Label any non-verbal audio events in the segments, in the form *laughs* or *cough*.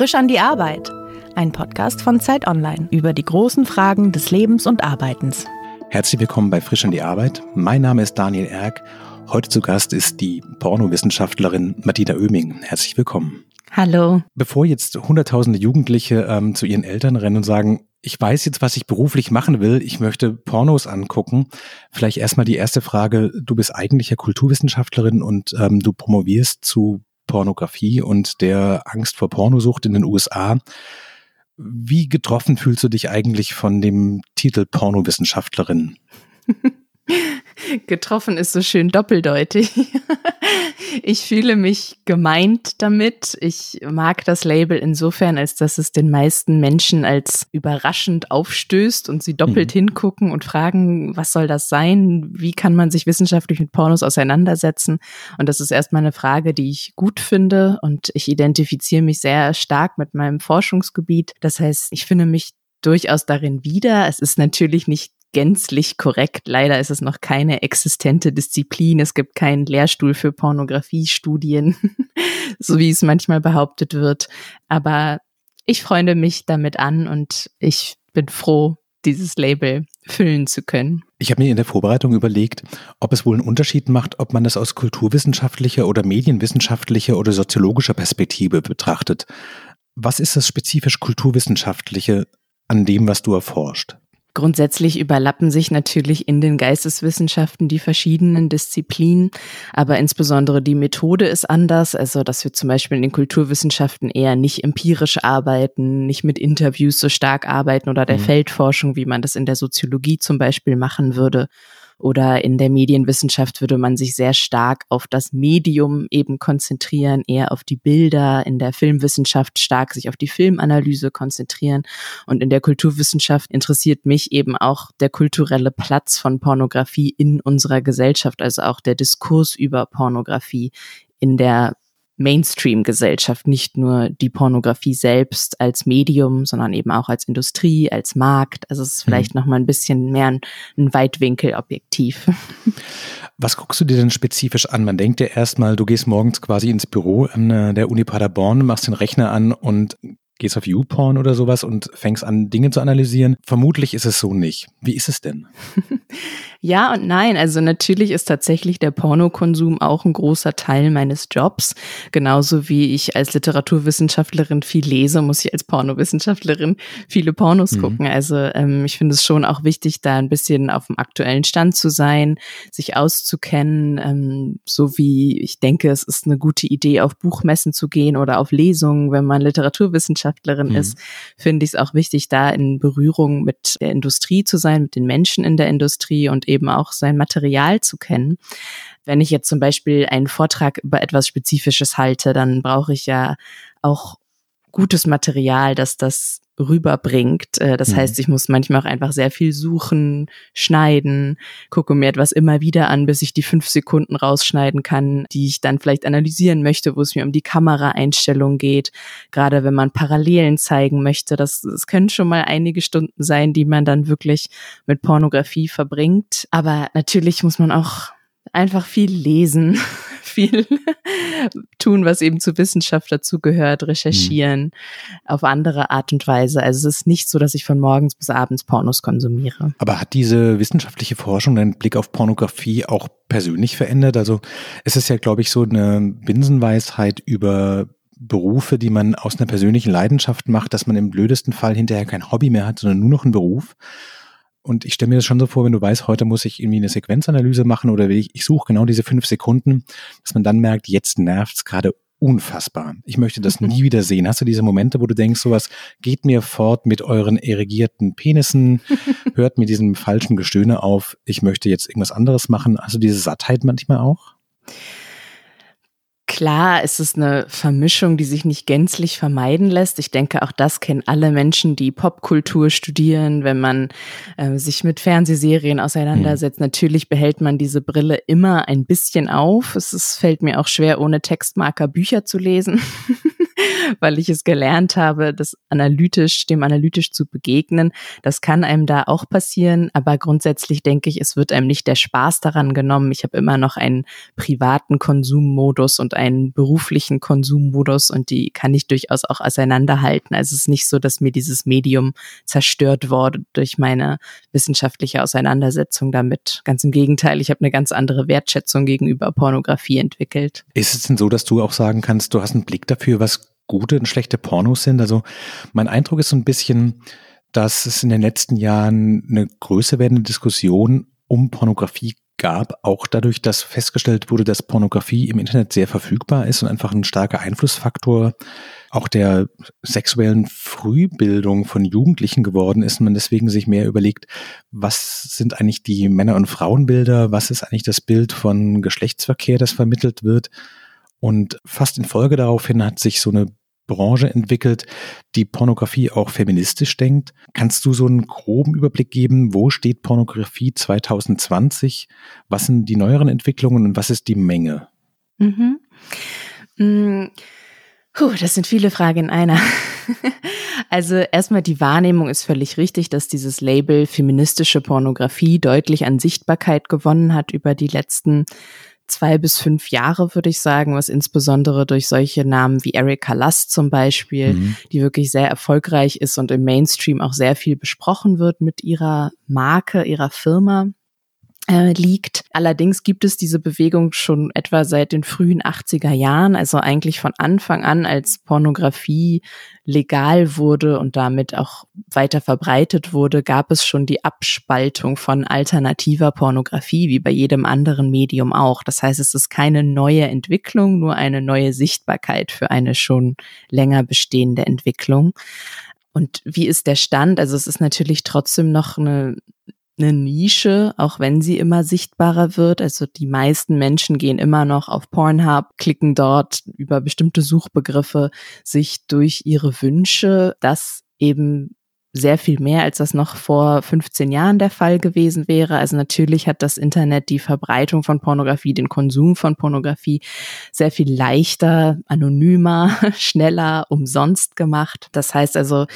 Frisch an die Arbeit. Ein Podcast von Zeit Online über die großen Fragen des Lebens und Arbeitens. Herzlich willkommen bei Frisch an die Arbeit. Mein Name ist Daniel Erck. Heute zu Gast ist die Pornowissenschaftlerin Martina Oeming. Herzlich willkommen. Hallo. Bevor jetzt hunderttausende Jugendliche ähm, zu ihren Eltern rennen und sagen, ich weiß jetzt, was ich beruflich machen will, ich möchte Pornos angucken. Vielleicht erstmal die erste Frage, du bist eigentlich ja Kulturwissenschaftlerin und ähm, du promovierst zu Pornografie und der Angst vor Pornosucht in den USA. Wie getroffen fühlst du dich eigentlich von dem Titel Pornowissenschaftlerin? *laughs* *laughs* Getroffen ist so schön doppeldeutig. *laughs* Ich fühle mich gemeint damit. Ich mag das Label insofern, als dass es den meisten Menschen als überraschend aufstößt und sie doppelt mhm. hingucken und fragen, was soll das sein? Wie kann man sich wissenschaftlich mit Pornos auseinandersetzen? Und das ist erstmal eine Frage, die ich gut finde und ich identifiziere mich sehr stark mit meinem Forschungsgebiet. Das heißt, ich finde mich durchaus darin wieder. Es ist natürlich nicht gänzlich korrekt. Leider ist es noch keine existente Disziplin. Es gibt keinen Lehrstuhl für Pornografiestudien, *laughs* so wie es manchmal behauptet wird. Aber ich freunde mich damit an und ich bin froh, dieses Label füllen zu können. Ich habe mir in der Vorbereitung überlegt, ob es wohl einen Unterschied macht, ob man das aus kulturwissenschaftlicher oder medienwissenschaftlicher oder soziologischer Perspektive betrachtet. Was ist das spezifisch kulturwissenschaftliche an dem, was du erforscht? Grundsätzlich überlappen sich natürlich in den Geisteswissenschaften die verschiedenen Disziplinen, aber insbesondere die Methode ist anders. Also, dass wir zum Beispiel in den Kulturwissenschaften eher nicht empirisch arbeiten, nicht mit Interviews so stark arbeiten oder der mhm. Feldforschung, wie man das in der Soziologie zum Beispiel machen würde oder in der Medienwissenschaft würde man sich sehr stark auf das Medium eben konzentrieren, eher auf die Bilder, in der Filmwissenschaft stark sich auf die Filmanalyse konzentrieren. Und in der Kulturwissenschaft interessiert mich eben auch der kulturelle Platz von Pornografie in unserer Gesellschaft, also auch der Diskurs über Pornografie in der Mainstream-Gesellschaft, nicht nur die Pornografie selbst als Medium, sondern eben auch als Industrie, als Markt. Also es ist vielleicht mhm. noch mal ein bisschen mehr ein, ein Weitwinkelobjektiv. *laughs* Was guckst du dir denn spezifisch an? Man denkt ja erstmal, du gehst morgens quasi ins Büro an der Uni Paderborn, machst den Rechner an und gehst auf YouPorn oder sowas und fängst an, Dinge zu analysieren. Vermutlich ist es so nicht. Wie ist es denn? *laughs* Ja und nein. Also natürlich ist tatsächlich der Pornokonsum auch ein großer Teil meines Jobs. Genauso wie ich als Literaturwissenschaftlerin viel lese, muss ich als Pornowissenschaftlerin viele Pornos mhm. gucken. Also ähm, ich finde es schon auch wichtig, da ein bisschen auf dem aktuellen Stand zu sein, sich auszukennen. Ähm, so wie ich denke, es ist eine gute Idee, auf Buchmessen zu gehen oder auf Lesungen, wenn man Literaturwissenschaftlerin mhm. ist, finde ich es auch wichtig, da in Berührung mit der Industrie zu sein, mit den Menschen in der Industrie und eben auch sein Material zu kennen. Wenn ich jetzt zum Beispiel einen Vortrag über etwas Spezifisches halte, dann brauche ich ja auch gutes Material, das das rüberbringt. Äh, das mhm. heißt, ich muss manchmal auch einfach sehr viel suchen, schneiden, gucke mir etwas immer wieder an, bis ich die fünf Sekunden rausschneiden kann, die ich dann vielleicht analysieren möchte, wo es mir um die Kameraeinstellung geht. Gerade wenn man Parallelen zeigen möchte, das, das können schon mal einige Stunden sein, die man dann wirklich mit Pornografie verbringt. Aber natürlich muss man auch einfach viel lesen, *laughs* viel tun, was eben zu Wissenschaft dazugehört, recherchieren mhm. auf andere Art und Weise. Also es ist nicht so, dass ich von morgens bis abends Pornos konsumiere. Aber hat diese wissenschaftliche Forschung deinen Blick auf Pornografie auch persönlich verändert? Also es ist ja, glaube ich, so eine Binsenweisheit über Berufe, die man aus einer persönlichen Leidenschaft macht, dass man im blödesten Fall hinterher kein Hobby mehr hat, sondern nur noch einen Beruf. Und ich stelle mir das schon so vor, wenn du weißt, heute muss ich irgendwie eine Sequenzanalyse machen oder ich, ich suche genau diese fünf Sekunden, dass man dann merkt, jetzt nervt's gerade unfassbar. Ich möchte das *laughs* nie wieder sehen. Hast du diese Momente, wo du denkst, sowas geht mir fort mit euren erregierten Penissen, *laughs* hört mir diesen falschen Gestöhne auf, ich möchte jetzt irgendwas anderes machen. Also diese Sattheit manchmal auch? Klar, es ist eine Vermischung, die sich nicht gänzlich vermeiden lässt. Ich denke, auch das kennen alle Menschen, die Popkultur studieren, wenn man äh, sich mit Fernsehserien auseinandersetzt. Mhm. Natürlich behält man diese Brille immer ein bisschen auf. Es ist, fällt mir auch schwer, ohne Textmarker Bücher zu lesen. *laughs* *laughs* weil ich es gelernt habe, das analytisch, dem analytisch zu begegnen. Das kann einem da auch passieren, aber grundsätzlich denke ich, es wird einem nicht der Spaß daran genommen. Ich habe immer noch einen privaten Konsummodus und einen beruflichen Konsummodus und die kann ich durchaus auch auseinanderhalten. Also es ist nicht so, dass mir dieses Medium zerstört wurde durch meine wissenschaftliche Auseinandersetzung damit. Ganz im Gegenteil, ich habe eine ganz andere Wertschätzung gegenüber Pornografie entwickelt. Ist es denn so, dass du auch sagen kannst, du hast einen Blick dafür, was gute und schlechte Pornos sind? Also mein Eindruck ist so ein bisschen, dass es in den letzten Jahren eine größer werdende Diskussion um Pornografie gab, auch dadurch, dass festgestellt wurde, dass Pornografie im Internet sehr verfügbar ist und einfach ein starker Einflussfaktor auch der sexuellen Frühbildung von Jugendlichen geworden ist und man deswegen sich mehr überlegt, was sind eigentlich die Männer- und Frauenbilder, was ist eigentlich das Bild von Geschlechtsverkehr, das vermittelt wird. Und fast in Folge daraufhin hat sich so eine Branche entwickelt, die Pornografie auch feministisch denkt. Kannst du so einen groben Überblick geben, wo steht Pornografie 2020? Was sind die neueren Entwicklungen und was ist die Menge? Mhm. Mhm. Puh, das sind viele Fragen in einer. *laughs* also erstmal die Wahrnehmung ist völlig richtig, dass dieses Label feministische Pornografie deutlich an Sichtbarkeit gewonnen hat über die letzten zwei bis fünf Jahre, würde ich sagen, was insbesondere durch solche Namen wie Erika Lust zum Beispiel, mhm. die wirklich sehr erfolgreich ist und im Mainstream auch sehr viel besprochen wird mit ihrer Marke, ihrer Firma äh, liegt. Allerdings gibt es diese Bewegung schon etwa seit den frühen 80er Jahren, also eigentlich von Anfang an, als Pornografie legal wurde und damit auch weiter verbreitet wurde, gab es schon die Abspaltung von alternativer Pornografie, wie bei jedem anderen Medium auch. Das heißt, es ist keine neue Entwicklung, nur eine neue Sichtbarkeit für eine schon länger bestehende Entwicklung. Und wie ist der Stand? Also es ist natürlich trotzdem noch eine eine Nische, auch wenn sie immer sichtbarer wird. Also die meisten Menschen gehen immer noch auf Pornhub, klicken dort über bestimmte Suchbegriffe sich durch ihre Wünsche. Das eben sehr viel mehr, als das noch vor 15 Jahren der Fall gewesen wäre. Also natürlich hat das Internet die Verbreitung von Pornografie, den Konsum von Pornografie sehr viel leichter, anonymer, *laughs* schneller, umsonst gemacht. Das heißt also,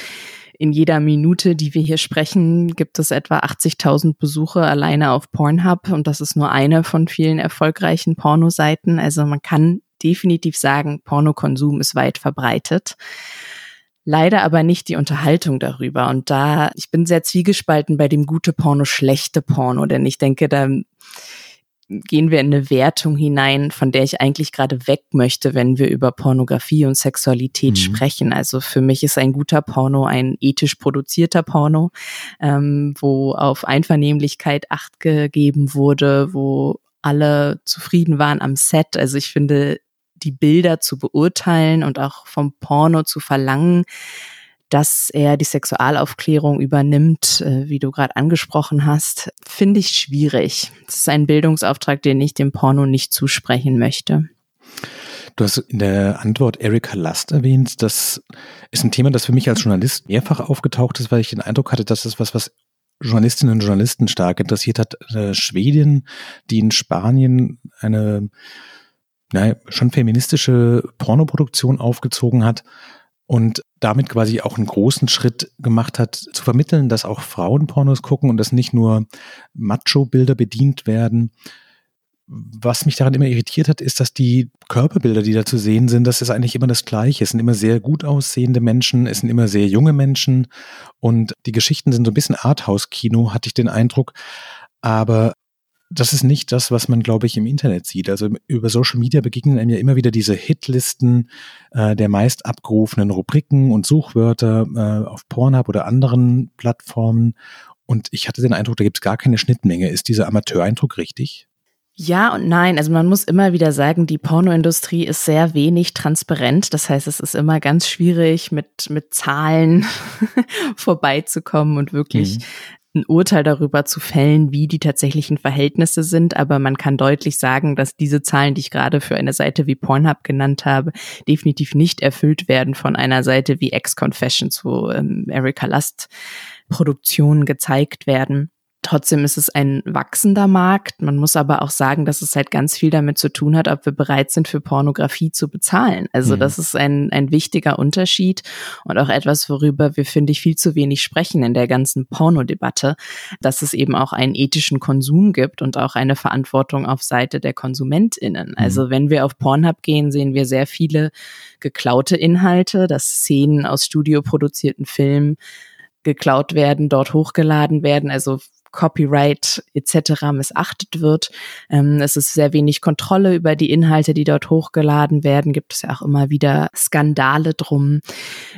in jeder Minute, die wir hier sprechen, gibt es etwa 80.000 Besuche alleine auf Pornhub und das ist nur eine von vielen erfolgreichen Pornoseiten. Also man kann definitiv sagen, Pornokonsum ist weit verbreitet. Leider aber nicht die Unterhaltung darüber. Und da, ich bin sehr zwiegespalten bei dem gute Porno, schlechte Porno, denn ich denke, da gehen wir in eine Wertung hinein, von der ich eigentlich gerade weg möchte, wenn wir über Pornografie und Sexualität mhm. sprechen. Also für mich ist ein guter Porno ein ethisch produzierter Porno, ähm, wo auf Einvernehmlichkeit Acht gegeben wurde, wo alle zufrieden waren am Set. Also ich finde, die Bilder zu beurteilen und auch vom Porno zu verlangen, dass er die Sexualaufklärung übernimmt, äh, wie du gerade angesprochen hast, finde ich schwierig. Das ist ein Bildungsauftrag, den ich dem Porno nicht zusprechen möchte. Du hast in der Antwort Erika Last erwähnt. Das ist ein Thema, das für mich als Journalist mehrfach aufgetaucht ist, weil ich den Eindruck hatte, dass das was, was Journalistinnen und Journalisten stark interessiert hat. Äh, Schwedin, die in Spanien eine naja, schon feministische Pornoproduktion aufgezogen hat und damit quasi auch einen großen Schritt gemacht hat, zu vermitteln, dass auch Frauen Pornos gucken und dass nicht nur Macho-Bilder bedient werden. Was mich daran immer irritiert hat, ist, dass die Körperbilder, die da zu sehen sind, das ist eigentlich immer das Gleiche. Es sind immer sehr gut aussehende Menschen, es sind immer sehr junge Menschen und die Geschichten sind so ein bisschen Arthouse-Kino, hatte ich den Eindruck. Aber das ist nicht das, was man, glaube ich, im Internet sieht. Also über Social Media begegnen einem ja immer wieder diese Hitlisten äh, der meist abgerufenen Rubriken und Suchwörter äh, auf Pornhub oder anderen Plattformen. Und ich hatte den Eindruck, da gibt es gar keine Schnittmenge. Ist dieser Amateureindruck richtig? Ja und nein. Also man muss immer wieder sagen, die Pornoindustrie ist sehr wenig transparent. Das heißt, es ist immer ganz schwierig, mit, mit Zahlen *laughs* vorbeizukommen und wirklich mhm ein Urteil darüber zu fällen, wie die tatsächlichen Verhältnisse sind, aber man kann deutlich sagen, dass diese Zahlen, die ich gerade für eine Seite wie Pornhub genannt habe, definitiv nicht erfüllt werden von einer Seite wie Ex-Confessions, wo ähm, Erika Lust Produktionen gezeigt werden. Trotzdem ist es ein wachsender Markt. Man muss aber auch sagen, dass es halt ganz viel damit zu tun hat, ob wir bereit sind, für Pornografie zu bezahlen. Also mhm. das ist ein, ein wichtiger Unterschied und auch etwas, worüber wir, finde ich, viel zu wenig sprechen in der ganzen Pornodebatte, dass es eben auch einen ethischen Konsum gibt und auch eine Verantwortung auf Seite der KonsumentInnen. Mhm. Also wenn wir auf Pornhub gehen, sehen wir sehr viele geklaute Inhalte, dass Szenen aus studioproduzierten Filmen geklaut werden, dort hochgeladen werden. Also Copyright etc. missachtet wird. Ähm, es ist sehr wenig Kontrolle über die Inhalte, die dort hochgeladen werden. Gibt es ja auch immer wieder Skandale drum,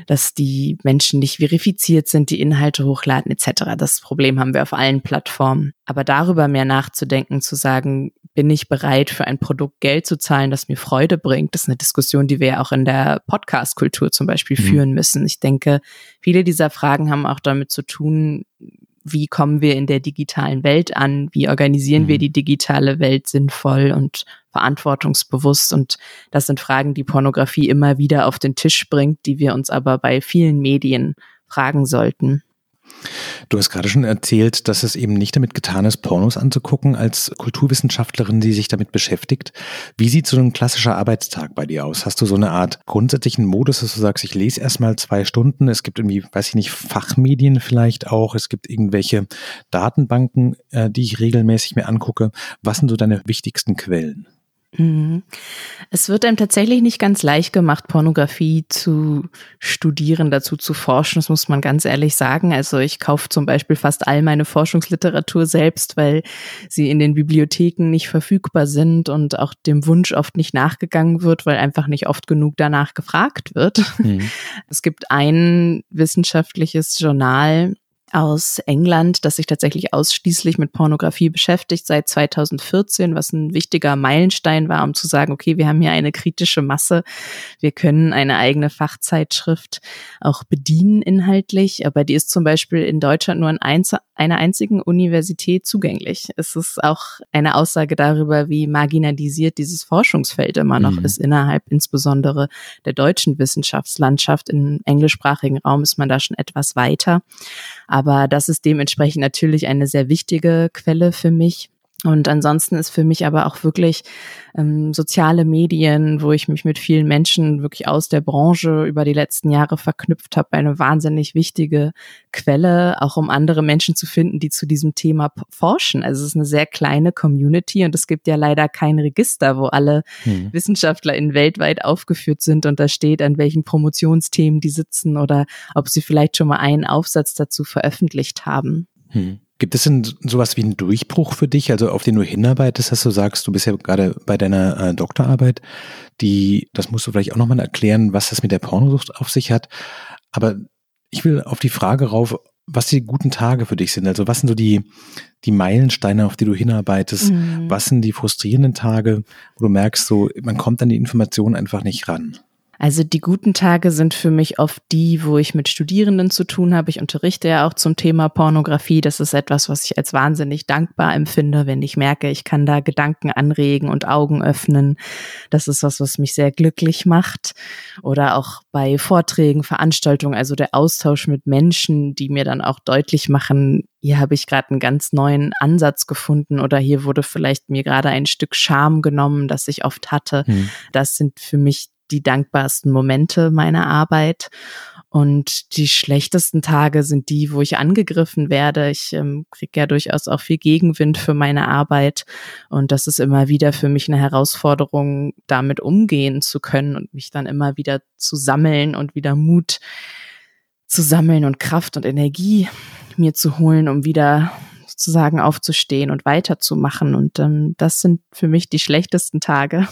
dass die Menschen nicht verifiziert sind, die Inhalte hochladen etc. Das Problem haben wir auf allen Plattformen. Aber darüber mehr nachzudenken, zu sagen, bin ich bereit, für ein Produkt Geld zu zahlen, das mir Freude bringt, das ist eine Diskussion, die wir ja auch in der Podcast-Kultur zum Beispiel mhm. führen müssen. Ich denke, viele dieser Fragen haben auch damit zu tun, wie kommen wir in der digitalen Welt an, wie organisieren mhm. wir die digitale Welt sinnvoll und verantwortungsbewusst. Und das sind Fragen, die Pornografie immer wieder auf den Tisch bringt, die wir uns aber bei vielen Medien fragen sollten. Du hast gerade schon erzählt, dass es eben nicht damit getan ist, Pornos anzugucken, als Kulturwissenschaftlerin, die sich damit beschäftigt. Wie sieht so ein klassischer Arbeitstag bei dir aus? Hast du so eine Art grundsätzlichen Modus, dass du sagst, ich lese erstmal zwei Stunden, es gibt irgendwie, weiß ich nicht, Fachmedien vielleicht auch, es gibt irgendwelche Datenbanken, äh, die ich regelmäßig mir angucke. Was sind so deine wichtigsten Quellen? Mhm. Es wird einem tatsächlich nicht ganz leicht gemacht, Pornografie zu studieren, dazu zu forschen. Das muss man ganz ehrlich sagen. Also ich kaufe zum Beispiel fast all meine Forschungsliteratur selbst, weil sie in den Bibliotheken nicht verfügbar sind und auch dem Wunsch oft nicht nachgegangen wird, weil einfach nicht oft genug danach gefragt wird. Mhm. Es gibt ein wissenschaftliches Journal, aus England, das sich tatsächlich ausschließlich mit Pornografie beschäftigt seit 2014, was ein wichtiger Meilenstein war, um zu sagen, okay, wir haben hier eine kritische Masse, wir können eine eigene Fachzeitschrift auch bedienen inhaltlich, aber die ist zum Beispiel in Deutschland nur an einer einzigen Universität zugänglich. Es ist auch eine Aussage darüber, wie marginalisiert dieses Forschungsfeld immer noch mhm. ist innerhalb insbesondere der deutschen Wissenschaftslandschaft. Im englischsprachigen Raum ist man da schon etwas weiter. Aber das ist dementsprechend natürlich eine sehr wichtige Quelle für mich. Und ansonsten ist für mich aber auch wirklich ähm, soziale Medien, wo ich mich mit vielen Menschen wirklich aus der Branche über die letzten Jahre verknüpft habe, eine wahnsinnig wichtige Quelle, auch um andere Menschen zu finden, die zu diesem Thema forschen. Also es ist eine sehr kleine Community und es gibt ja leider kein Register, wo alle hm. WissenschaftlerInnen weltweit aufgeführt sind und da steht, an welchen Promotionsthemen die sitzen oder ob sie vielleicht schon mal einen Aufsatz dazu veröffentlicht haben. Hm. Gibt es denn sowas wie einen Durchbruch für dich, also auf den du hinarbeitest, dass du sagst, du bist ja gerade bei deiner äh, Doktorarbeit, die, das musst du vielleicht auch nochmal erklären, was das mit der Pornosucht auf sich hat. Aber ich will auf die Frage rauf, was die guten Tage für dich sind. Also was sind so die, die Meilensteine, auf die du hinarbeitest? Mhm. Was sind die frustrierenden Tage, wo du merkst, so, man kommt an die Informationen einfach nicht ran? Also die guten Tage sind für mich oft die, wo ich mit Studierenden zu tun habe. Ich unterrichte ja auch zum Thema Pornografie. Das ist etwas, was ich als wahnsinnig dankbar empfinde, wenn ich merke, ich kann da Gedanken anregen und Augen öffnen. Das ist was, was mich sehr glücklich macht. Oder auch bei Vorträgen, Veranstaltungen, also der Austausch mit Menschen, die mir dann auch deutlich machen, hier habe ich gerade einen ganz neuen Ansatz gefunden oder hier wurde vielleicht mir gerade ein Stück Scham genommen, das ich oft hatte. Hm. Das sind für mich die dankbarsten Momente meiner Arbeit. Und die schlechtesten Tage sind die, wo ich angegriffen werde. Ich ähm, kriege ja durchaus auch viel Gegenwind für meine Arbeit. Und das ist immer wieder für mich eine Herausforderung, damit umgehen zu können und mich dann immer wieder zu sammeln und wieder Mut zu sammeln und Kraft und Energie mir zu holen, um wieder sozusagen aufzustehen und weiterzumachen. Und ähm, das sind für mich die schlechtesten Tage.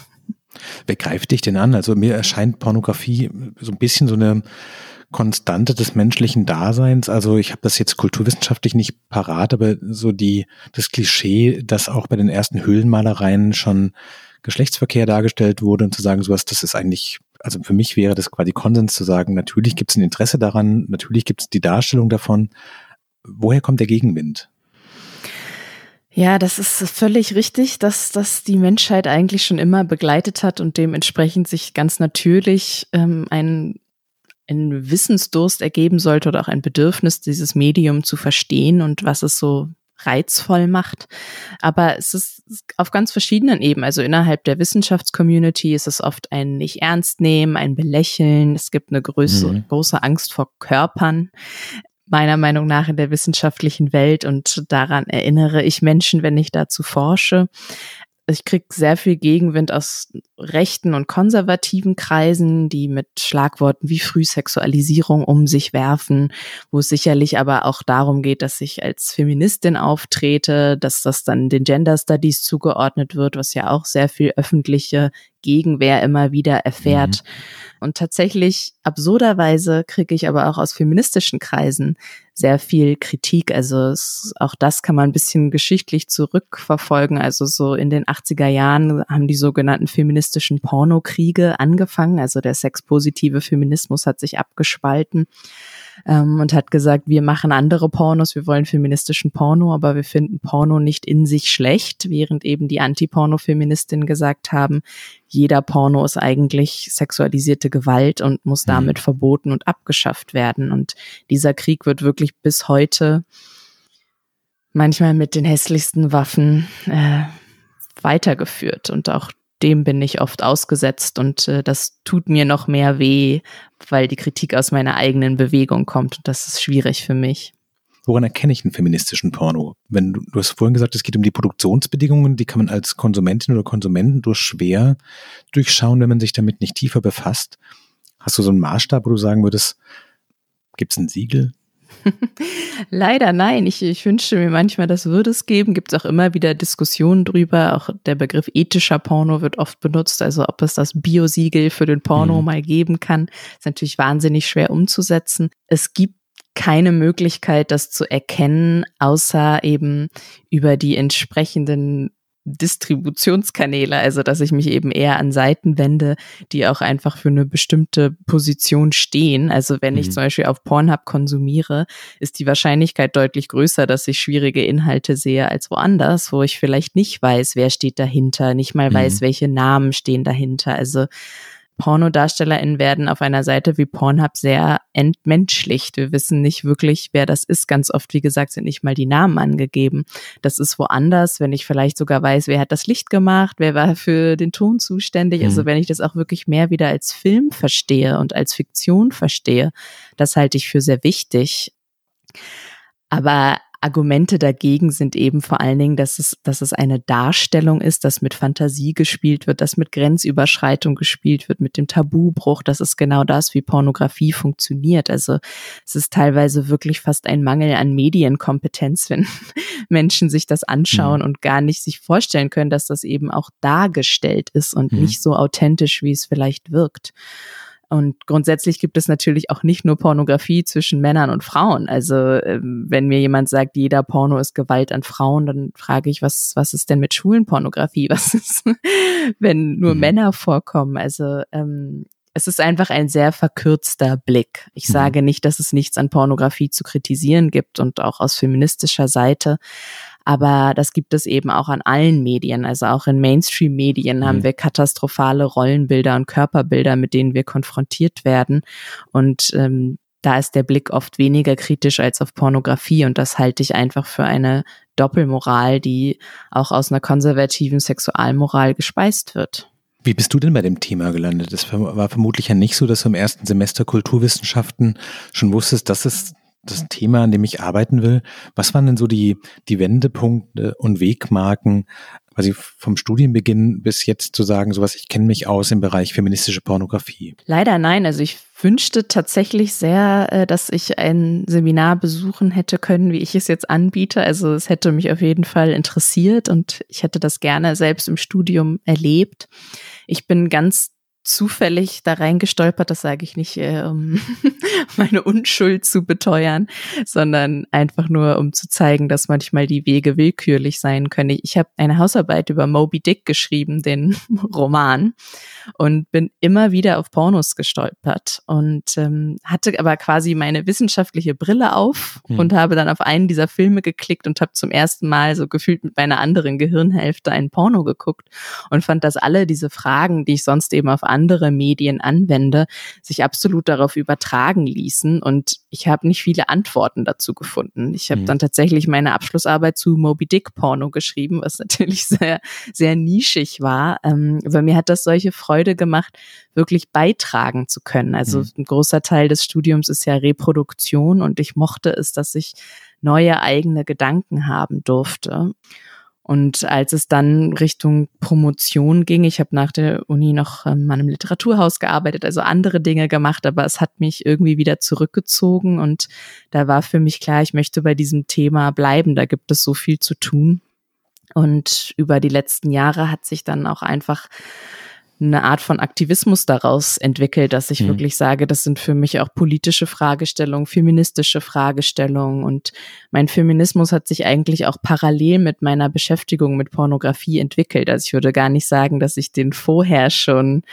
Wer greift dich denn an? Also mir erscheint Pornografie so ein bisschen so eine Konstante des menschlichen Daseins. Also ich habe das jetzt kulturwissenschaftlich nicht parat, aber so die das Klischee, dass auch bei den ersten Höhlenmalereien schon Geschlechtsverkehr dargestellt wurde und zu sagen, sowas, das ist eigentlich, also für mich wäre das quasi Konsens zu sagen, natürlich gibt es ein Interesse daran, natürlich gibt es die Darstellung davon. Woher kommt der Gegenwind? Ja, das ist völlig richtig, dass das die Menschheit eigentlich schon immer begleitet hat und dementsprechend sich ganz natürlich ähm, ein, ein Wissensdurst ergeben sollte oder auch ein Bedürfnis, dieses Medium zu verstehen und was es so reizvoll macht. Aber es ist auf ganz verschiedenen Ebenen. Also innerhalb der Wissenschaftscommunity ist es oft ein nicht ernst nehmen, ein Belächeln. Es gibt eine größere, mhm. große Angst vor Körpern meiner Meinung nach in der wissenschaftlichen Welt und daran erinnere ich Menschen, wenn ich dazu forsche ich krieg sehr viel Gegenwind aus rechten und konservativen Kreisen, die mit Schlagworten wie Frühsexualisierung um sich werfen, wo es sicherlich aber auch darum geht, dass ich als Feministin auftrete, dass das dann den Gender Studies zugeordnet wird, was ja auch sehr viel öffentliche Gegenwehr immer wieder erfährt. Mhm. Und tatsächlich, absurderweise, kriege ich aber auch aus feministischen Kreisen sehr viel Kritik. Also es, auch das kann man ein bisschen geschichtlich zurückverfolgen. Also so in den 80er Jahren haben die sogenannten feministischen Pornokriege angefangen. Also der sexpositive Feminismus hat sich abgespalten ähm, und hat gesagt, wir machen andere Pornos, wir wollen feministischen Porno, aber wir finden Porno nicht in sich schlecht, während eben die Anti-Porno-Feministinnen gesagt haben, jeder Porno ist eigentlich sexualisierte Gewalt und muss mhm. damit mhm. verboten und abgeschafft werden. Und dieser Krieg wird wirklich bis heute manchmal mit den hässlichsten Waffen äh, weitergeführt und auch dem bin ich oft ausgesetzt und äh, das tut mir noch mehr weh, weil die Kritik aus meiner eigenen Bewegung kommt und das ist schwierig für mich. Woran erkenne ich einen feministischen Porno? Wenn du, du hast vorhin gesagt, es geht um die Produktionsbedingungen, die kann man als Konsumentin oder Konsumenten durch schwer durchschauen, wenn man sich damit nicht tiefer befasst. Hast du so einen Maßstab, wo du sagen würdest, gibt es ein Siegel? *laughs* Leider nein. Ich, ich wünschte mir manchmal, das würde es geben. Gibt es auch immer wieder Diskussionen drüber. Auch der Begriff ethischer Porno wird oft benutzt. Also ob es das Biosiegel für den Porno mhm. mal geben kann, ist natürlich wahnsinnig schwer umzusetzen. Es gibt keine Möglichkeit, das zu erkennen, außer eben über die entsprechenden Distributionskanäle, also dass ich mich eben eher an Seiten wende, die auch einfach für eine bestimmte Position stehen. Also wenn mhm. ich zum Beispiel auf Pornhub konsumiere, ist die Wahrscheinlichkeit deutlich größer, dass ich schwierige Inhalte sehe als woanders, wo ich vielleicht nicht weiß, wer steht dahinter, nicht mal mhm. weiß, welche Namen stehen dahinter. Also PornodarstellerInnen werden auf einer Seite wie Pornhub sehr entmenschlicht. Wir wissen nicht wirklich, wer das ist. Ganz oft, wie gesagt, sind nicht mal die Namen angegeben. Das ist woanders, wenn ich vielleicht sogar weiß, wer hat das Licht gemacht, wer war für den Ton zuständig. Also mhm. Also wenn ich das auch wirklich mehr wieder als Film verstehe und als Fiktion verstehe, das halte ich für sehr wichtig. Aber Argumente dagegen sind eben vor allen Dingen, dass es, dass es eine Darstellung ist, dass mit Fantasie gespielt wird, dass mit Grenzüberschreitung gespielt wird, mit dem Tabubruch. Das ist genau das, wie Pornografie funktioniert. Also es ist teilweise wirklich fast ein Mangel an Medienkompetenz, wenn *laughs* Menschen sich das anschauen mhm. und gar nicht sich vorstellen können, dass das eben auch dargestellt ist und mhm. nicht so authentisch, wie es vielleicht wirkt. Und grundsätzlich gibt es natürlich auch nicht nur Pornografie zwischen Männern und Frauen. Also ähm, wenn mir jemand sagt, jeder Porno ist Gewalt an Frauen, dann frage ich, was, was ist denn mit Schulenpornografie? *laughs* Was ist, wenn nur mhm. Männer vorkommen? Also ähm, es ist einfach ein sehr verkürzter Blick. Ich mhm. sage nicht, dass es nichts an Pornografie zu kritisieren gibt und auch aus feministischer Seite. Aber das gibt es eben auch an allen Medien. Also auch in Mainstream-Medien mhm. haben wir katastrophale Rollenbilder und Körperbilder, mit denen wir konfrontiert werden. Und ähm, da ist der Blick oft weniger kritisch als auf Pornografie. Und das halte ich einfach für eine Doppelmoral, die auch aus einer konservativen Sexualmoral gespeist wird. Wie bist du denn bei dem Thema gelandet? Es war vermutlich ja nicht so, dass du im ersten Semester Kulturwissenschaften schon wusstest, dass es das Thema, an dem ich arbeiten will. Was waren denn so die, die Wendepunkte und Wegmarken, quasi vom Studienbeginn bis jetzt zu sagen, sowas, ich kenne mich aus im Bereich feministische Pornografie? Leider nein. Also ich wünschte tatsächlich sehr, äh, dass ich ein Seminar besuchen hätte können, wie ich es jetzt anbiete. Also es hätte mich auf jeden Fall interessiert und ich hätte das gerne selbst im Studium erlebt. Ich bin ganz zufällig da reingestolpert, das sage ich nicht, äh, um *laughs* meine Unschuld zu beteuern, sondern einfach nur, um zu zeigen, dass manchmal die Wege willkürlich sein können. Ich habe eine Hausarbeit über Moby Dick geschrieben, den *laughs* Roman, und bin immer wieder auf Pornos gestolpert und ähm, hatte aber quasi meine wissenschaftliche Brille auf hm. und habe dann auf einen dieser Filme geklickt und habe zum ersten Mal so gefühlt mit meiner anderen Gehirnhälfte einen Porno geguckt und fand, dass alle diese Fragen, die ich sonst eben auf andere Medien anwende, sich absolut darauf übertragen ließen. Und ich habe nicht viele Antworten dazu gefunden. Ich habe mhm. dann tatsächlich meine Abschlussarbeit zu Moby Dick Porno geschrieben, was *laughs* natürlich sehr, sehr nischig war. Ähm, aber mir hat das solche Freude gemacht, wirklich beitragen zu können. Also mhm. ein großer Teil des Studiums ist ja Reproduktion und ich mochte es, dass ich neue eigene Gedanken haben durfte. Und als es dann Richtung Promotion ging, ich habe nach der Uni noch ähm, an einem Literaturhaus gearbeitet, also andere Dinge gemacht, aber es hat mich irgendwie wieder zurückgezogen und da war für mich klar, ich möchte bei diesem Thema bleiben, da gibt es so viel zu tun. Und über die letzten Jahre hat sich dann auch einfach eine Art von Aktivismus daraus entwickelt, dass ich mhm. wirklich sage, das sind für mich auch politische Fragestellungen, feministische Fragestellungen und mein Feminismus hat sich eigentlich auch parallel mit meiner Beschäftigung mit Pornografie entwickelt. Also ich würde gar nicht sagen, dass ich den vorher schon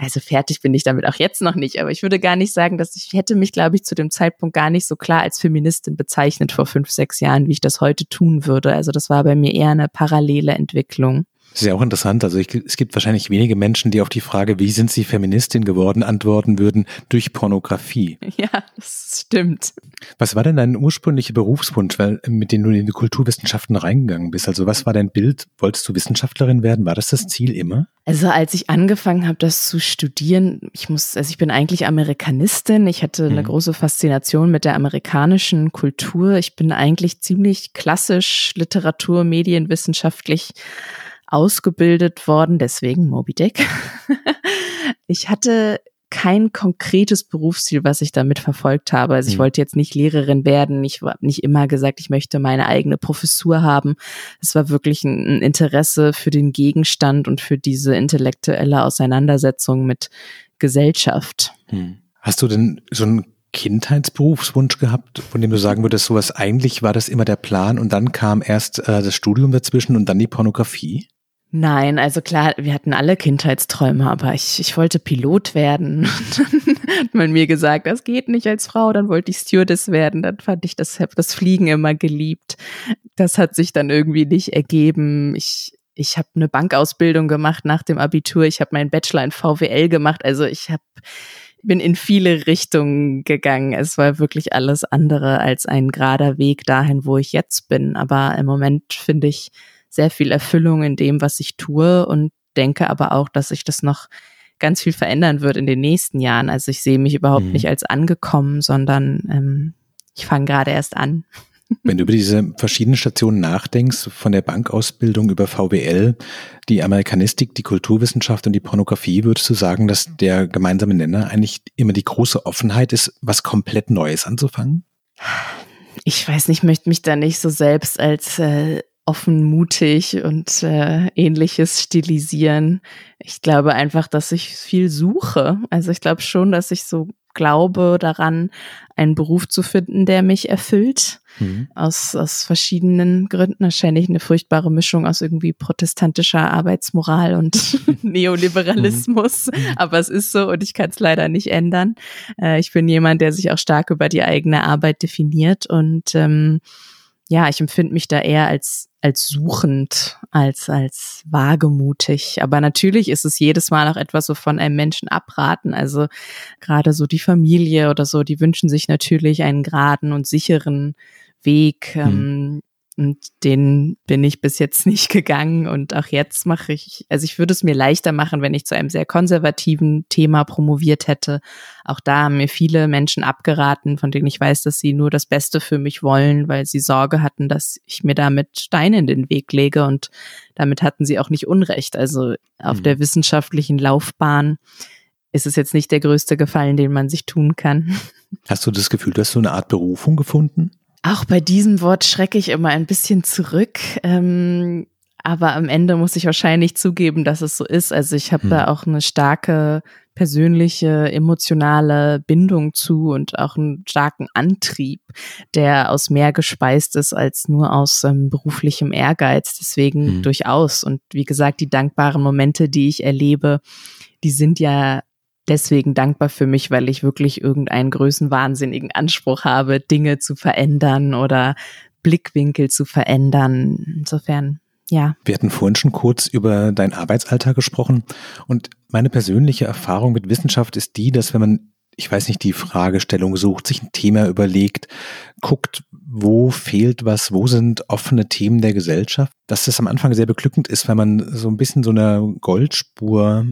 also fertig bin ich damit auch jetzt noch nicht, aber ich würde gar nicht sagen, dass ich hätte mich, glaube ich, zu dem Zeitpunkt gar nicht so klar als Feministin bezeichnet vor fünf, sechs Jahren, wie ich das heute tun würde. Also das war bei mir eher eine parallele Entwicklung. Das ist ja auch interessant. Also ich, es gibt wahrscheinlich wenige Menschen, die auf die Frage, wie sind sie Feministin geworden, antworten würden durch Pornografie. *laughs* Ja, das stimmt. Was war denn dein ursprünglicher Berufswunsch, weil, mit dem du in die Kulturwissenschaften reingegangen bist? Also was war dein Bild? Wolltest du Wissenschaftlerin werden? War das das Ziel immer? Also als ich angefangen habe, das zu studieren, ich muss, also ich bin eigentlich Amerikanistin. Ich hatte eine mhm. große Faszination mit der amerikanischen Kultur. Ich bin eigentlich ziemlich klassisch Literatur, medienwissenschaftlich ausgebildet worden, deswegen Moby Dick. *laughs* ich hatte kein konkretes Berufsziel, was ich damit verfolgt habe. Also ich mhm. wollte jetzt nicht Lehrerin werden. Ich habe nicht immer gesagt, ich möchte meine eigene Professur haben. Es war wirklich ein Interesse für den Gegenstand und für diese intellektuelle Auseinandersetzung mit Gesellschaft. Mhm. Hast du denn so einen Kindheitsberufswunsch gehabt, von dem du sagen würdest, sowas eigentlich war das immer der Plan und dann kam erst äh, das Studium dazwischen und dann die Pornografie? Nein, also klar, wir hatten alle Kindheitsträume, aber ich, ich wollte Pilot werden. *laughs* dann hat man mir gesagt, das geht nicht als Frau, dann wollte ich Stewardess werden, dann fand ich das, das Fliegen immer geliebt. Das hat sich dann irgendwie nicht ergeben. Ich, ich habe eine Bankausbildung gemacht nach dem Abitur, ich habe meinen Bachelor in VWL gemacht, also ich habe bin in viele Richtungen gegangen. Es war wirklich alles andere als ein gerader Weg dahin, wo ich jetzt bin. Aber im Moment finde ich, sehr viel Erfüllung in dem, was ich tue und denke aber auch, dass sich das noch ganz viel verändern wird in den nächsten Jahren. Also ich sehe mich überhaupt mhm. nicht als angekommen, sondern ähm, ich fange gerade erst an. *laughs* Wenn du über diese verschiedenen Stationen nachdenkst, von der Bankausbildung über VWL, die Amerikanistik, die Kulturwissenschaft und die Pornografie, würdest du sagen, dass der gemeinsame Nenner eigentlich immer die große Offenheit ist, was komplett Neues anzufangen? Ich weiß nicht, ich möchte mich da nicht so selbst als äh, offen, mutig und äh, ähnliches stilisieren. Ich glaube einfach, dass ich viel suche. Also ich glaube schon, dass ich so glaube daran, einen Beruf zu finden, der mich erfüllt. Mhm. Aus, aus verschiedenen Gründen. Wahrscheinlich eine furchtbare Mischung aus irgendwie protestantischer Arbeitsmoral und *laughs* Neoliberalismus. Mhm. Aber es ist so und ich kann es leider nicht ändern. Äh, ich bin jemand, der sich auch stark über die eigene Arbeit definiert und ähm, ja, ich empfinde mich da eher als, als suchend, als, als wagemutig. Aber natürlich ist es jedes Mal auch etwas, wovon einem Menschen abraten. Also gerade so die Familie oder so, die wünschen sich natürlich einen geraden und sicheren Weg. Mhm. Ähm, und den bin ich bis jetzt *laughs* nicht gegangen. Und auch jetzt mache ich, also ich würde es mir leichter machen, wenn ich zu einem sehr konservativen Thema promoviert hätte. Auch da haben mir viele Menschen abgeraten, von denen ich weiß, dass sie nur das Beste für mich wollen, weil sie Sorge hatten, dass ich mir damit Steine in den Weg lege. Und damit hatten sie auch nicht Unrecht. Also auf mhm. der wissenschaftlichen Laufbahn ist es jetzt nicht der größte Gefallen, den man sich tun kann. *laughs* Hast du das Gefühl, du hast so eine Art Berufung gefunden? Auch bei diesem Wort schrecke ich immer ein bisschen zurück. Ähm, aber am Ende muss ich wahrscheinlich zugeben, dass es so ist. Also ich habe hm. da auch eine starke persönliche, emotionale Bindung zu und auch einen starken Antrieb, der aus mehr gespeist ist als nur aus ähm, beruflichem Ehrgeiz. Deswegen hm. durchaus. Und wie gesagt, die dankbaren Momente, die ich erlebe, die sind ja deswegen dankbar für mich, weil ich wirklich irgendeinen größenwahnsinnigen Anspruch habe, Dinge zu verändern oder Blickwinkel zu verändern. Insofern, ja. Wir hatten vorhin schon kurz über deinen Arbeitsalltag gesprochen und meine persönliche Erfahrung mit Wissenschaft ist die, dass wenn man ich weiß nicht, die Fragestellung sucht, sich ein Thema überlegt, guckt, wo fehlt was, wo sind offene Themen der Gesellschaft, dass das am Anfang sehr beglückend ist, wenn man so ein bisschen so einer Goldspur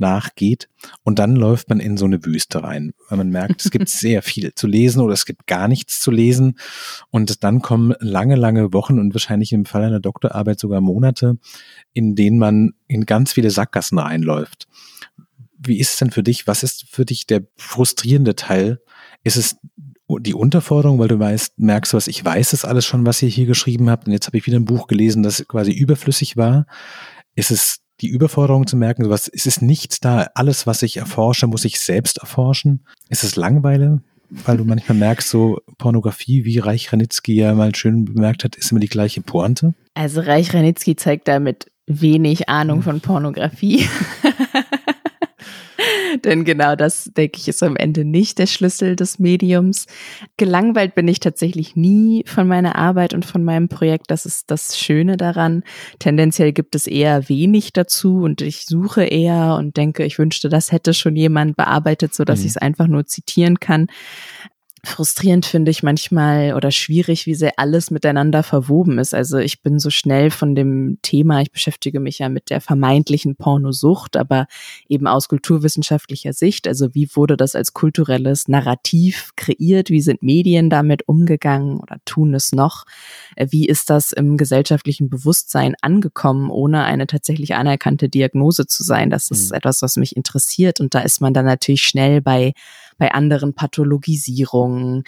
nachgeht und dann läuft man in so eine Wüste rein, weil man merkt, es gibt *laughs* sehr viel zu lesen oder es gibt gar nichts zu lesen und dann kommen lange, lange Wochen und wahrscheinlich im Fall einer Doktorarbeit sogar Monate, in denen man in ganz viele Sackgassen reinläuft wie ist es denn für dich? Was ist für dich der frustrierende Teil? Ist es die Unterforderung, weil du weißt, merkst du was, ich weiß es alles schon, was ihr hier geschrieben habt und jetzt habe ich wieder ein Buch gelesen, das quasi überflüssig war? Ist es die Überforderung zu merken, sowas, ist es nichts da, alles, was ich erforsche, muss ich selbst erforschen? Ist es Langeweile? Weil du manchmal merkst, so Pornografie, wie Reich Ranitzky ja mal schön bemerkt hat, ist immer die gleiche Pointe. Also Reich Ranitzky zeigt damit wenig Ahnung von Pornografie. *laughs* *laughs* Denn genau das, denke ich, ist am Ende nicht der Schlüssel des Mediums. Gelangweilt bin ich tatsächlich nie von meiner Arbeit und von meinem Projekt. Das ist das Schöne daran. Tendenziell gibt es eher wenig dazu und ich suche eher und denke, ich wünschte, das hätte schon jemand bearbeitet, so dass mhm. ich es einfach nur zitieren kann frustrierend finde ich manchmal oder schwierig, wie sehr alles miteinander verwoben ist. Also ich bin so schnell von dem Thema, ich beschäftige mich ja mit der vermeintlichen Pornosucht, aber eben aus kulturwissenschaftlicher Sicht. Also wie wurde das als kulturelles Narrativ kreiert? Wie sind Medien damit umgegangen oder tun es noch? Äh, wie ist das im gesellschaftlichen Bewusstsein angekommen, ohne eine tatsächlich anerkannte Diagnose zu sein? Das ist mhm. etwas, was mich interessiert. Und da ist man dann natürlich schnell bei bei anderen Pathologisierungen,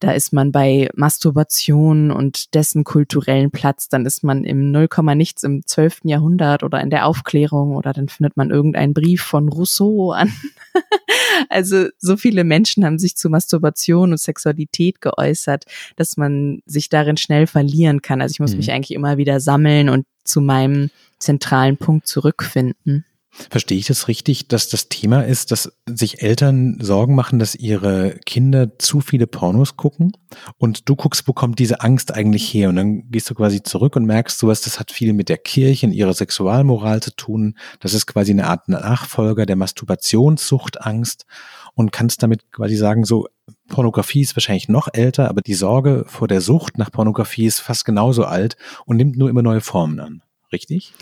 da ist man bei Masturbation und dessen kulturellen Platz, dann ist man im Nullkomma nichts im 12. Jahrhundert oder in der Aufklärung oder dann findet man irgendeinen Brief von Rousseau an. *laughs* also so viele Menschen haben sich zu Masturbation und Sexualität geäußert, dass man sich darin schnell verlieren kann. Also ich muss mhm. mich eigentlich immer wieder sammeln und zu meinem zentralen Punkt zurückfinden. Verstehe ich das richtig, dass das Thema ist, dass sich Eltern Sorgen machen, dass ihre Kinder zu viele Pornos gucken und du guckst, wo kommt diese Angst eigentlich her und dann gehst du quasi zurück und merkst sowas, das hat viel mit der Kirche und ihrer Sexualmoral zu tun. Das ist quasi eine Art Nachfolger der Masturbationssuchtangst und kannst damit quasi sagen, so Pornografie ist wahrscheinlich noch älter, aber die Sorge vor der Sucht nach Pornografie ist fast genauso alt und nimmt nur immer neue Formen an. Richtig?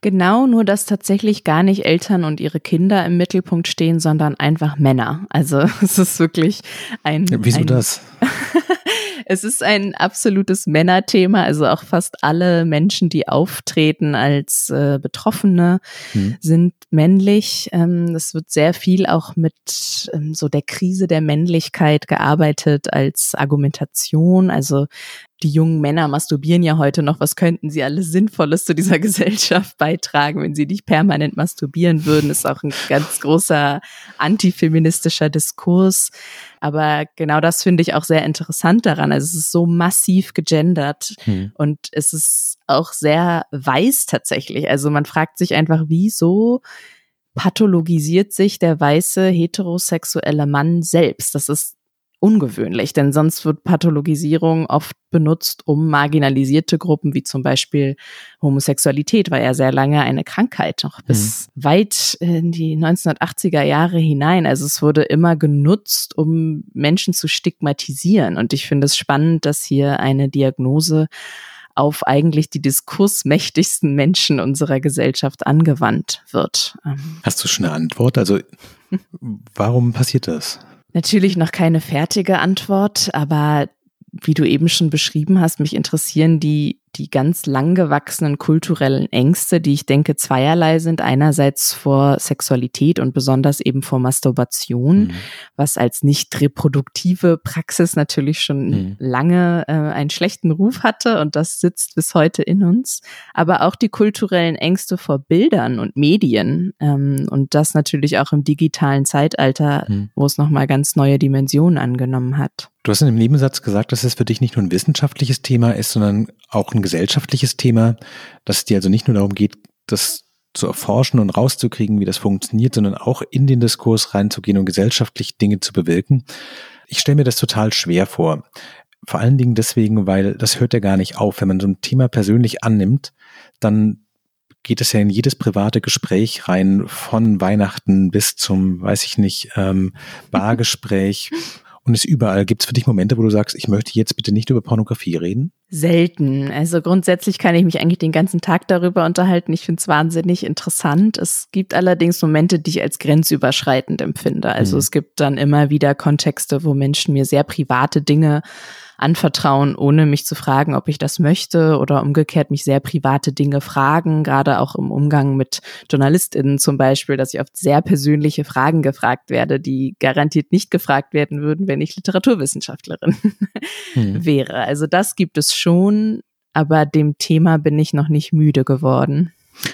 Genau, nur dass tatsächlich gar nicht Eltern und ihre Kinder im Mittelpunkt stehen, sondern einfach Männer. Also *laughs* es ist wirklich ein. Wieso ein, das? *laughs* es ist ein absolutes Männerthema. Also auch fast alle Menschen, die auftreten als äh, Betroffene, hm. sind männlich. Ähm, es wird sehr viel auch mit ähm, so der Krise der Männlichkeit gearbeitet als Argumentation. Also die jungen Männer masturbieren ja heute noch, was könnten sie alles Sinnvolles zu dieser *laughs* Gesellschaft beitragen, wenn sie nicht permanent masturbieren würden, ist auch ein ganz großer antifeministischer Diskurs. Aber genau das finde ich auch sehr interessant daran. Also es ist so massiv gegendert hm. und es ist auch sehr weiß tatsächlich. Also man fragt sich einfach, wieso pathologisiert sich der weiße heterosexuelle Mann selbst? Das ist ungewöhnlich, denn sonst wird Pathologisierung oft benutzt, um marginalisierte Gruppen wie zum Beispiel Homosexualität war ja sehr lange eine Krankheit, noch bis mhm. weit in die 1980er Jahre hinein. Also es wurde immer genutzt, um Menschen zu stigmatisieren. Und ich finde es spannend, dass hier eine Diagnose auf eigentlich die diskursmächtigsten Menschen unserer Gesellschaft angewandt wird. Hast du schon eine Antwort? Also *laughs* warum passiert das? Natürlich noch keine fertige Antwort, aber wie du eben schon beschrieben hast, mich interessieren die die ganz lang gewachsenen kulturellen Ängste, die ich denke zweierlei sind. Einerseits vor Sexualität und besonders eben vor Masturbation, mhm. was als nicht reproduktive Praxis natürlich schon mhm. lange äh, einen schlechten Ruf hatte und das sitzt bis heute in uns. Aber auch die kulturellen Ängste vor Bildern und Medien ähm, und das natürlich auch im digitalen Zeitalter, mhm. wo es nochmal ganz neue Dimensionen angenommen hat. Du hast in dem Nebensatz gesagt, dass es für dich nicht nur ein wissenschaftliches Thema ist, sondern auch ein gesellschaftliches Thema, dass es dir also nicht nur darum geht, das zu erforschen und rauszukriegen, wie das funktioniert, sondern auch in den Diskurs reinzugehen und gesellschaftlich Dinge zu bewirken. Ich stelle mir das total schwer vor. vor allen Dingen deswegen, weil das hört ja gar nicht auf. Wenn man so ein Thema persönlich annimmt, dann geht es ja in jedes private Gespräch rein, von Weihnachten bis zum, weiß ich nicht, ähm, *laughs* Bargespräch und ist überall. Gibt es für dich Momente, wo du sagst, ich möchte jetzt bitte nicht über Pornografie reden? Selten. Also grundsätzlich kann ich mich eigentlich den ganzen Tag darüber unterhalten. Ich finde es wahnsinnig interessant. Es gibt allerdings Momente, die ich als grenzüberschreitend empfinde. Also mhm. es gibt dann immer wieder Kontexte, wo Menschen mir sehr private Dinge anvertrauen, ohne mich zu fragen, ob ich das möchte oder umgekehrt mich sehr private Dinge fragen, gerade auch im Umgang mit JournalistInnen zum Beispiel, dass ich oft sehr persönliche Fragen gefragt werde, die garantiert nicht gefragt werden würden, wenn ich Literaturwissenschaftlerin hm. *laughs* wäre. Also das gibt es schon, aber dem Thema bin ich noch nicht müde geworden.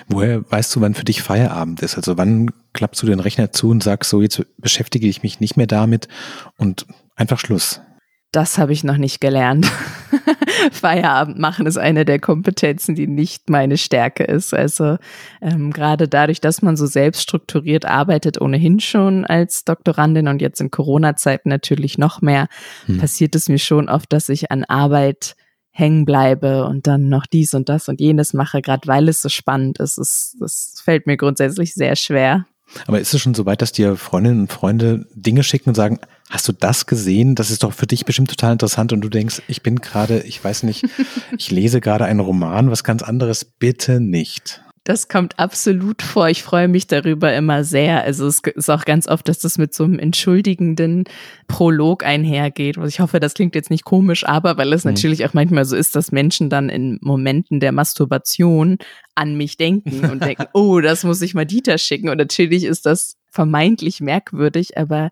Woher weißt du, wann für dich Feierabend ist? Also wann klappst du den Rechner zu und sagst so, jetzt beschäftige ich mich nicht mehr damit und einfach Schluss? Das habe ich noch nicht gelernt. *laughs* Feierabend machen ist eine der Kompetenzen, die nicht meine Stärke ist. Also ähm, gerade dadurch, dass man so selbst strukturiert arbeitet, ohnehin schon als Doktorandin und jetzt in Corona-Zeiten natürlich noch mehr, hm. passiert es mir schon oft, dass ich an Arbeit hängen bleibe und dann noch dies und das und jenes mache, gerade weil es so spannend ist. Es, das fällt mir grundsätzlich sehr schwer. Aber ist es schon so weit, dass dir Freundinnen und Freunde Dinge schicken und sagen, hast du das gesehen? Das ist doch für dich bestimmt total interessant und du denkst, ich bin gerade, ich weiß nicht, *laughs* ich lese gerade einen Roman, was ganz anderes, bitte nicht. Das kommt absolut vor. Ich freue mich darüber immer sehr. Also es ist auch ganz oft, dass das mit so einem entschuldigenden Prolog einhergeht. Ich hoffe, das klingt jetzt nicht komisch, aber weil es mhm. natürlich auch manchmal so ist, dass Menschen dann in Momenten der Masturbation an mich denken und *laughs* denken, oh, das muss ich mal Dieter schicken. Und natürlich ist das vermeintlich merkwürdig, aber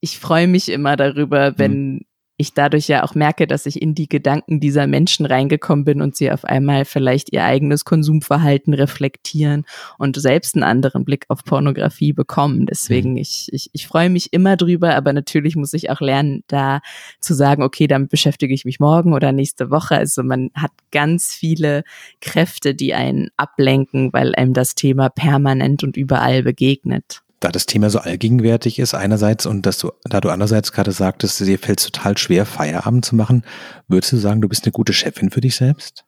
ich freue mich immer darüber, wenn mhm ich dadurch ja auch merke, dass ich in die Gedanken dieser Menschen reingekommen bin und sie auf einmal vielleicht ihr eigenes Konsumverhalten reflektieren und selbst einen anderen Blick auf Pornografie bekommen. Deswegen, mhm. ich, ich, ich freue mich immer drüber, aber natürlich muss ich auch lernen, da zu sagen, okay, damit beschäftige ich mich morgen oder nächste Woche. Also man hat ganz viele Kräfte, die einen ablenken, weil einem das Thema permanent und überall begegnet da das Thema so allgegenwärtig ist einerseits und dass du, da du andererseits gerade sagtest, dir fällt es total schwer, Feierabend zu machen, würdest du sagen, du bist eine gute Chefin für dich selbst?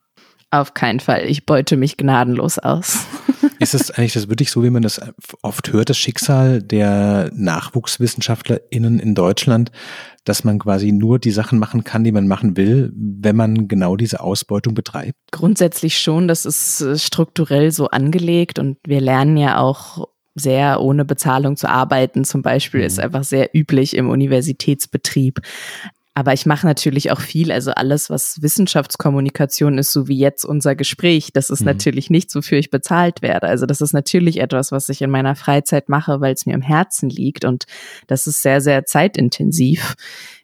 Auf keinen Fall. Ich beute mich gnadenlos aus. *laughs* Ist es eigentlich das wirklich so, wie man das oft hört, das Schicksal der NachwuchswissenschaftlerInnen in Deutschland, dass man quasi nur die Sachen machen kann, die man machen will, wenn man genau diese Ausbeutung betreibt? Grundsätzlich schon. Das ist äh, strukturell so angelegt und wir lernen ja auch sehr ohne Bezahlung zu arbeiten, zum Beispiel, ist mhm. einfach sehr üblich im Universitätsbetrieb. Aber ich mache natürlich auch viel, also alles, was Wissenschaftskommunikation ist, so wie jetzt unser Gespräch, das ist mhm. natürlich nichts, wofür ich bezahlt werde. Also das ist natürlich etwas, was ich in meiner Freizeit mache, weil es mir im Herzen liegt und das ist sehr, sehr zeitintensiv.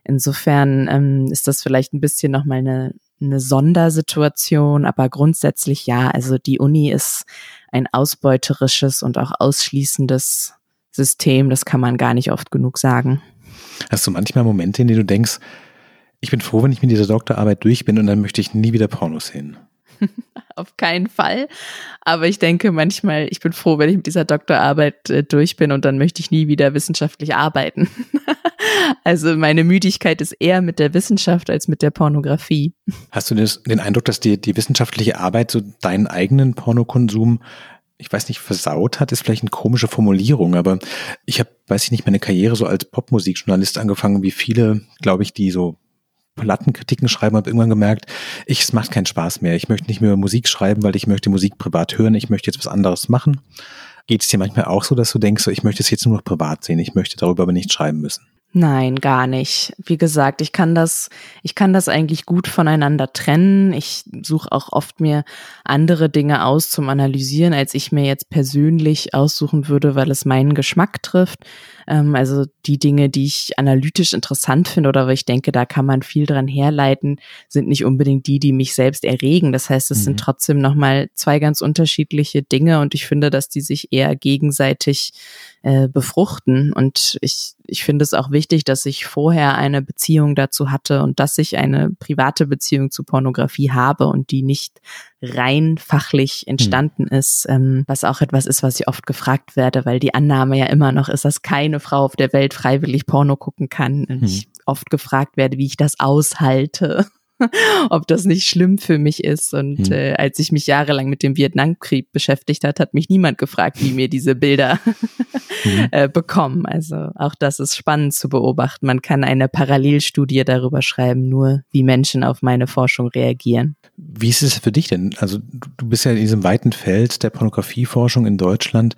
Insofern ähm, ist das vielleicht ein bisschen nochmal eine, eine Sondersituation, aber grundsätzlich ja, also die Uni ist ein ausbeuterisches und auch ausschließendes System. Das kann man gar nicht oft genug sagen. Hast du manchmal Momente, in denen du denkst, ich bin froh, wenn ich mit dieser Doktorarbeit durch bin und dann möchte ich nie wieder Pornos sehen? *laughs* Auf keinen Fall. Aber ich denke manchmal, ich bin froh, wenn ich mit dieser Doktorarbeit äh, durch bin und dann möchte ich nie wieder wissenschaftlich arbeiten. *laughs* also meine Müdigkeit ist eher mit der Wissenschaft als mit der Pornografie. Hast du den Eindruck, dass die, die wissenschaftliche Arbeit so deinen eigenen Pornokonsum ich weiß nicht, versaut hat, ist vielleicht eine komische Formulierung, aber ich habe, weiß ich nicht, meine Karriere so als Popmusikjournalist angefangen, wie viele, glaube ich, die so Plattenkritiken schreiben, habe irgendwann gemerkt, ich, es macht keinen Spaß mehr. Ich möchte nicht mehr Musik schreiben, weil ich möchte Musik privat hören. Ich möchte jetzt was anderes machen. Geht es dir manchmal auch so, dass du denkst, so, ich möchte es jetzt nur noch privat sehen. Ich möchte darüber aber nicht schreiben müssen? Nein, gar nicht. Wie gesagt, ich kann das, ich kann das eigentlich gut voneinander trennen. Ich suche auch oft mir andere Dinge aus zum Analysieren, als ich mir jetzt persönlich aussuchen würde, weil es meinen Geschmack trifft. Ähm, also die Dinge, die ich analytisch interessant finde oder wo ich denke, da kann man viel dran herleiten, sind nicht unbedingt die, die mich selbst erregen. Das heißt, es mhm. sind trotzdem nochmal zwei ganz unterschiedliche Dinge und ich finde, dass die sich eher gegenseitig äh, befruchten. Und ich, ich finde es auch wichtig, dass ich vorher eine Beziehung dazu hatte und dass ich eine private Beziehung zu Pornografie habe und die nicht rein fachlich hm. entstanden mhm. ist, ähm, was auch etwas ist, was ich oft gefragt werde, weil die Annahme ja immer noch ist, dass keine Frau auf der Welt freiwillig Porno gucken kann. Und mhm. ich oft gefragt werde, wie ich das aushalte. *laughs* ob das nicht schlimm für mich ist. Und hm. äh, als ich mich jahrelang mit dem Vietnamkrieg beschäftigt hat, hat mich niemand gefragt, wie mir diese Bilder *laughs* hm. äh, bekommen. Also auch das ist spannend zu beobachten. Man kann eine Parallelstudie darüber schreiben, nur wie Menschen auf meine Forschung reagieren. Wie ist es für dich denn? Also du bist ja in diesem weiten Feld der Pornografieforschung in Deutschland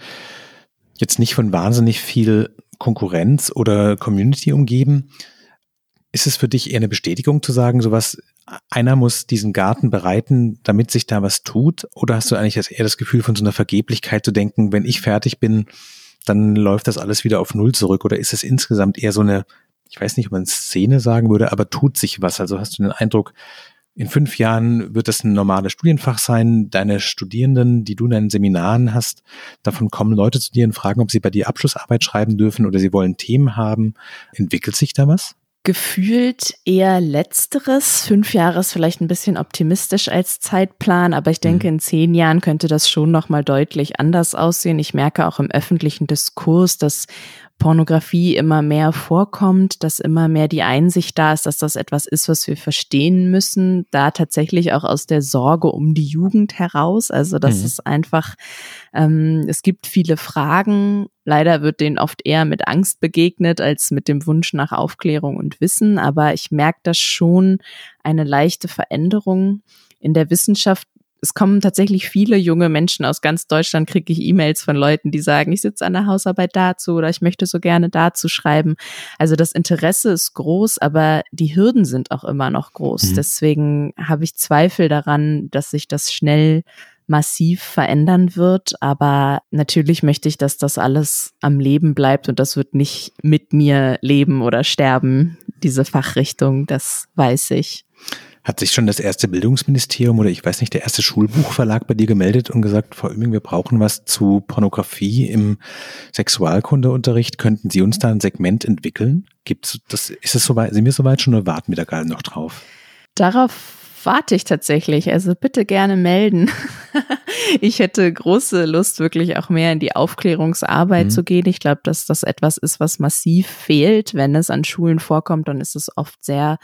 jetzt nicht von wahnsinnig viel Konkurrenz oder Community umgeben. Ist es für dich eher eine Bestätigung zu sagen, sowas, einer muss diesen Garten bereiten, damit sich da was tut? Oder hast du eigentlich eher das Gefühl von so einer Vergeblichkeit zu denken, wenn ich fertig bin, dann läuft das alles wieder auf Null zurück? Oder ist es insgesamt eher so eine, ich weiß nicht, ob man Szene sagen würde, aber tut sich was? Also hast du den Eindruck, in fünf Jahren wird das ein normales Studienfach sein. Deine Studierenden, die du in deinen Seminaren hast, davon kommen Leute zu dir und fragen, ob sie bei dir Abschlussarbeit schreiben dürfen oder sie wollen Themen haben. Entwickelt sich da was? Gefühlt eher letzteres. Fünf Jahre ist vielleicht ein bisschen optimistisch als Zeitplan, aber ich denke, mhm. in zehn Jahren könnte das schon nochmal deutlich anders aussehen. Ich merke auch im öffentlichen Diskurs, dass Pornografie immer mehr vorkommt, dass immer mehr die Einsicht da ist, dass das etwas ist, was wir verstehen müssen, da tatsächlich auch aus der Sorge um die Jugend heraus. Also das mhm. ist einfach, ähm, es gibt viele Fragen. Leider wird denen oft eher mit Angst begegnet als mit dem Wunsch nach Aufklärung und Wissen. Aber ich merke das schon eine leichte Veränderung in der Wissenschaft es kommen tatsächlich viele junge Menschen aus ganz Deutschland, kriege ich E-Mails von Leuten, die sagen, ich sitze an der Hausarbeit dazu oder ich möchte so gerne dazu schreiben. Also das Interesse ist groß, aber die Hürden sind auch immer noch groß. Mhm. Deswegen habe ich Zweifel daran, dass sich das schnell massiv verändern wird. Aber natürlich möchte ich, dass das alles am Leben bleibt und das wird nicht mit mir leben oder sterben, diese Fachrichtung, das weiß ich. Hat sich schon das erste Bildungsministerium oder ich weiß nicht, der erste Schulbuchverlag bei dir gemeldet und gesagt, Frau Oeming, wir brauchen was zu Pornografie im Sexualkundeunterricht. Könnten Sie uns da ein Segment entwickeln? Gibt's das, ist es soweit, sind wir soweit schon oder warten wir da gerade noch drauf? Darauf warte ich tatsächlich. Also bitte gerne melden. *laughs* ich hätte große Lust, wirklich auch mehr in die Aufklärungsarbeit mhm. zu gehen. Ich glaube, dass das etwas ist, was massiv fehlt. Wenn es an Schulen vorkommt, dann ist es oft sehr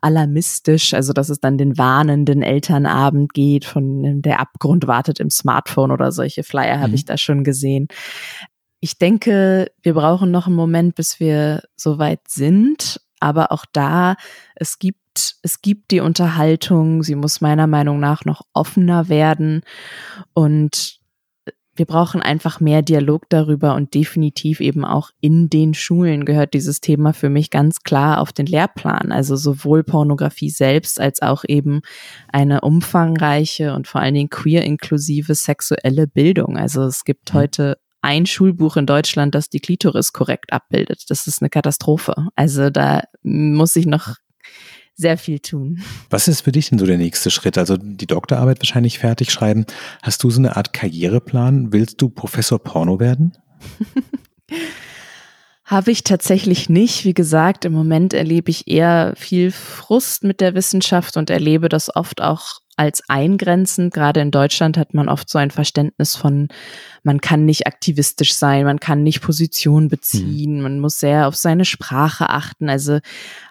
alarmistisch. Also, dass es dann den warnenden Elternabend geht, von der Abgrund wartet im Smartphone oder solche Flyer mhm. habe ich da schon gesehen. Ich denke, wir brauchen noch einen Moment, bis wir soweit sind. Aber auch da, es gibt es gibt die Unterhaltung, sie muss meiner Meinung nach noch offener werden und wir brauchen einfach mehr Dialog darüber und definitiv eben auch in den Schulen gehört dieses Thema für mich ganz klar auf den Lehrplan. Also sowohl Pornografie selbst als auch eben eine umfangreiche und vor allen Dingen queer-inklusive sexuelle Bildung. Also es gibt heute ein Schulbuch in Deutschland, das die Klitoris korrekt abbildet. Das ist eine Katastrophe. Also da muss ich noch sehr viel tun. Was ist für dich denn so der nächste Schritt? Also die Doktorarbeit wahrscheinlich fertig schreiben. Hast du so eine Art Karriereplan? Willst du Professor Porno werden? *laughs* Habe ich tatsächlich nicht. Wie gesagt, im Moment erlebe ich eher viel Frust mit der Wissenschaft und erlebe das oft auch als eingrenzend. Gerade in Deutschland hat man oft so ein Verständnis von, man kann nicht aktivistisch sein, man kann nicht Position beziehen, mhm. man muss sehr auf seine Sprache achten. Also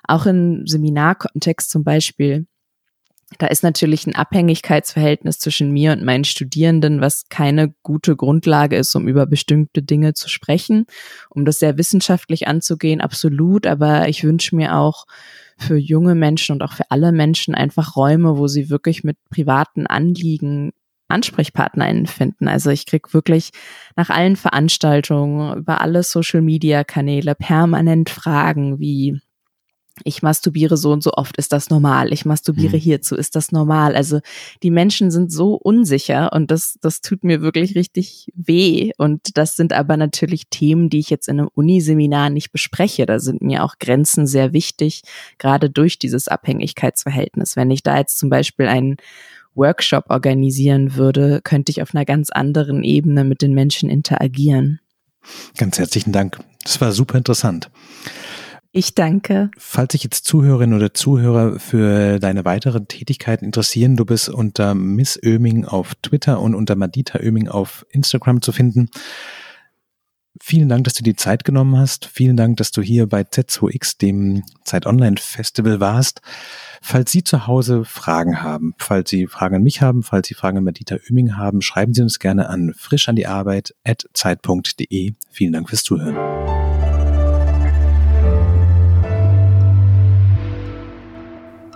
auch im Seminarkontext zum Beispiel da ist natürlich ein Abhängigkeitsverhältnis zwischen mir und meinen Studierenden, was keine gute Grundlage ist, um über bestimmte Dinge zu sprechen, um das sehr wissenschaftlich anzugehen, absolut. Aber ich wünsche mir auch für junge Menschen und auch für alle Menschen einfach Räume, wo sie wirklich mit privaten Anliegen AnsprechpartnerInnen finden. Also ich krieg wirklich nach allen Veranstaltungen, über alle Social-Media-Kanäle permanent Fragen wie ich masturbiere so und so oft, ist das normal? Ich masturbiere mhm. hierzu, ist das normal? Also die Menschen sind so unsicher und das, das tut mir wirklich richtig weh. Und das sind aber natürlich Themen, die ich jetzt in einem Uniseminar nicht bespreche. Da sind mir auch Grenzen sehr wichtig, gerade durch dieses Abhängigkeitsverhältnis. Wenn ich da jetzt zum Beispiel einen Workshop organisieren würde, könnte ich auf einer ganz anderen Ebene mit den Menschen interagieren. Ganz herzlichen Dank. Das war super interessant. Ich danke. Falls sich jetzt Zuhörerinnen oder Zuhörer für deine weiteren Tätigkeiten interessieren, du bist unter Miss Öming auf Twitter und unter Madita Öming auf Instagram zu finden. Vielen Dank, dass du die Zeit genommen hast. Vielen Dank, dass du hier bei Z2X, dem Zeit Online Festival warst. Falls Sie zu Hause Fragen haben, falls Sie Fragen an mich haben, falls Sie Fragen an Medita Oeming haben, schreiben Sie uns gerne an frischandiarbeit.zeit.de. Vielen Dank fürs Zuhören.